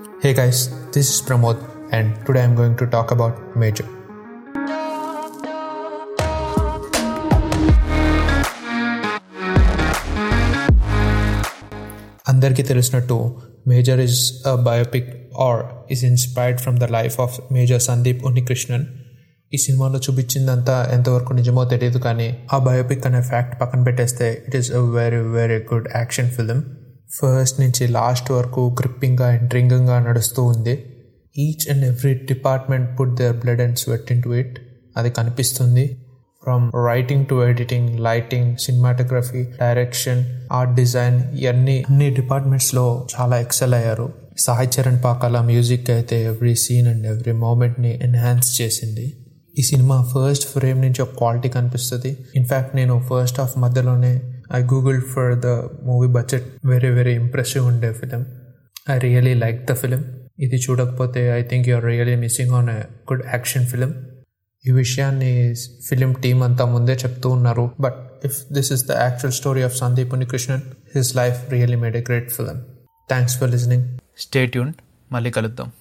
Hey guys, this is Pramod, and today I'm going to talk about Major. అందరికీ తెలిసినట్టు Major is a biopic or is inspired from the life of Major Sandeep Unnikrishnan ఈ సినిమాలో చూపించిందంతా ఎంతవరకు నిజమో తెలియదు కానీ ఆ బయోపిక్ అనే ఫ్యాక్ట్ పక్కన పెట్టేస్తే it is a very very good action film first నుంచి లాస్ట్ వరకు గ్రిప్పింగ్గా ఇంట్రింగింగ్గా నడుస్తూ ఉంది. Each and every department put their blood and sweat into it అది కనిపిస్తుంది. From writing to editing lighting cinematography direction art design ఇవన్నీ అన్ని డిపార్ట్మెంట్స్లో చాలా ఎక్సెల్ అయ్యారు. సాయి చరణ్ పాకాల మ్యూజిక్ అయితే ఎవ్రీ సీన్ అండ్ ఎవ్రీ మూమెంట్ని ఎన్హాన్స్ చేసింది. ఈ సినిమా ఫస్ట్ ఫ్రేమ్ నుంచి ఒక క్వాలిటీ కనిపిస్తుంది. ఇన్ఫ్యాక్ట్ నేను ఫస్ట్ హాఫ్ మధ్యలోనే I Google for the movie budget very very impressive ఉండే film I really like the film ఇది చూడకపోతే I think you're really missing on a good action film ఈ విషయాన్ని ఫిలిం టీమ్ అంతా ముందే చెప్తూ ఉన్నారు. But if this is the actual story of Sandeep Unnikrishnan his life really made a great film thanks for listening stay tune మళ్ళీ కలుద్దాం.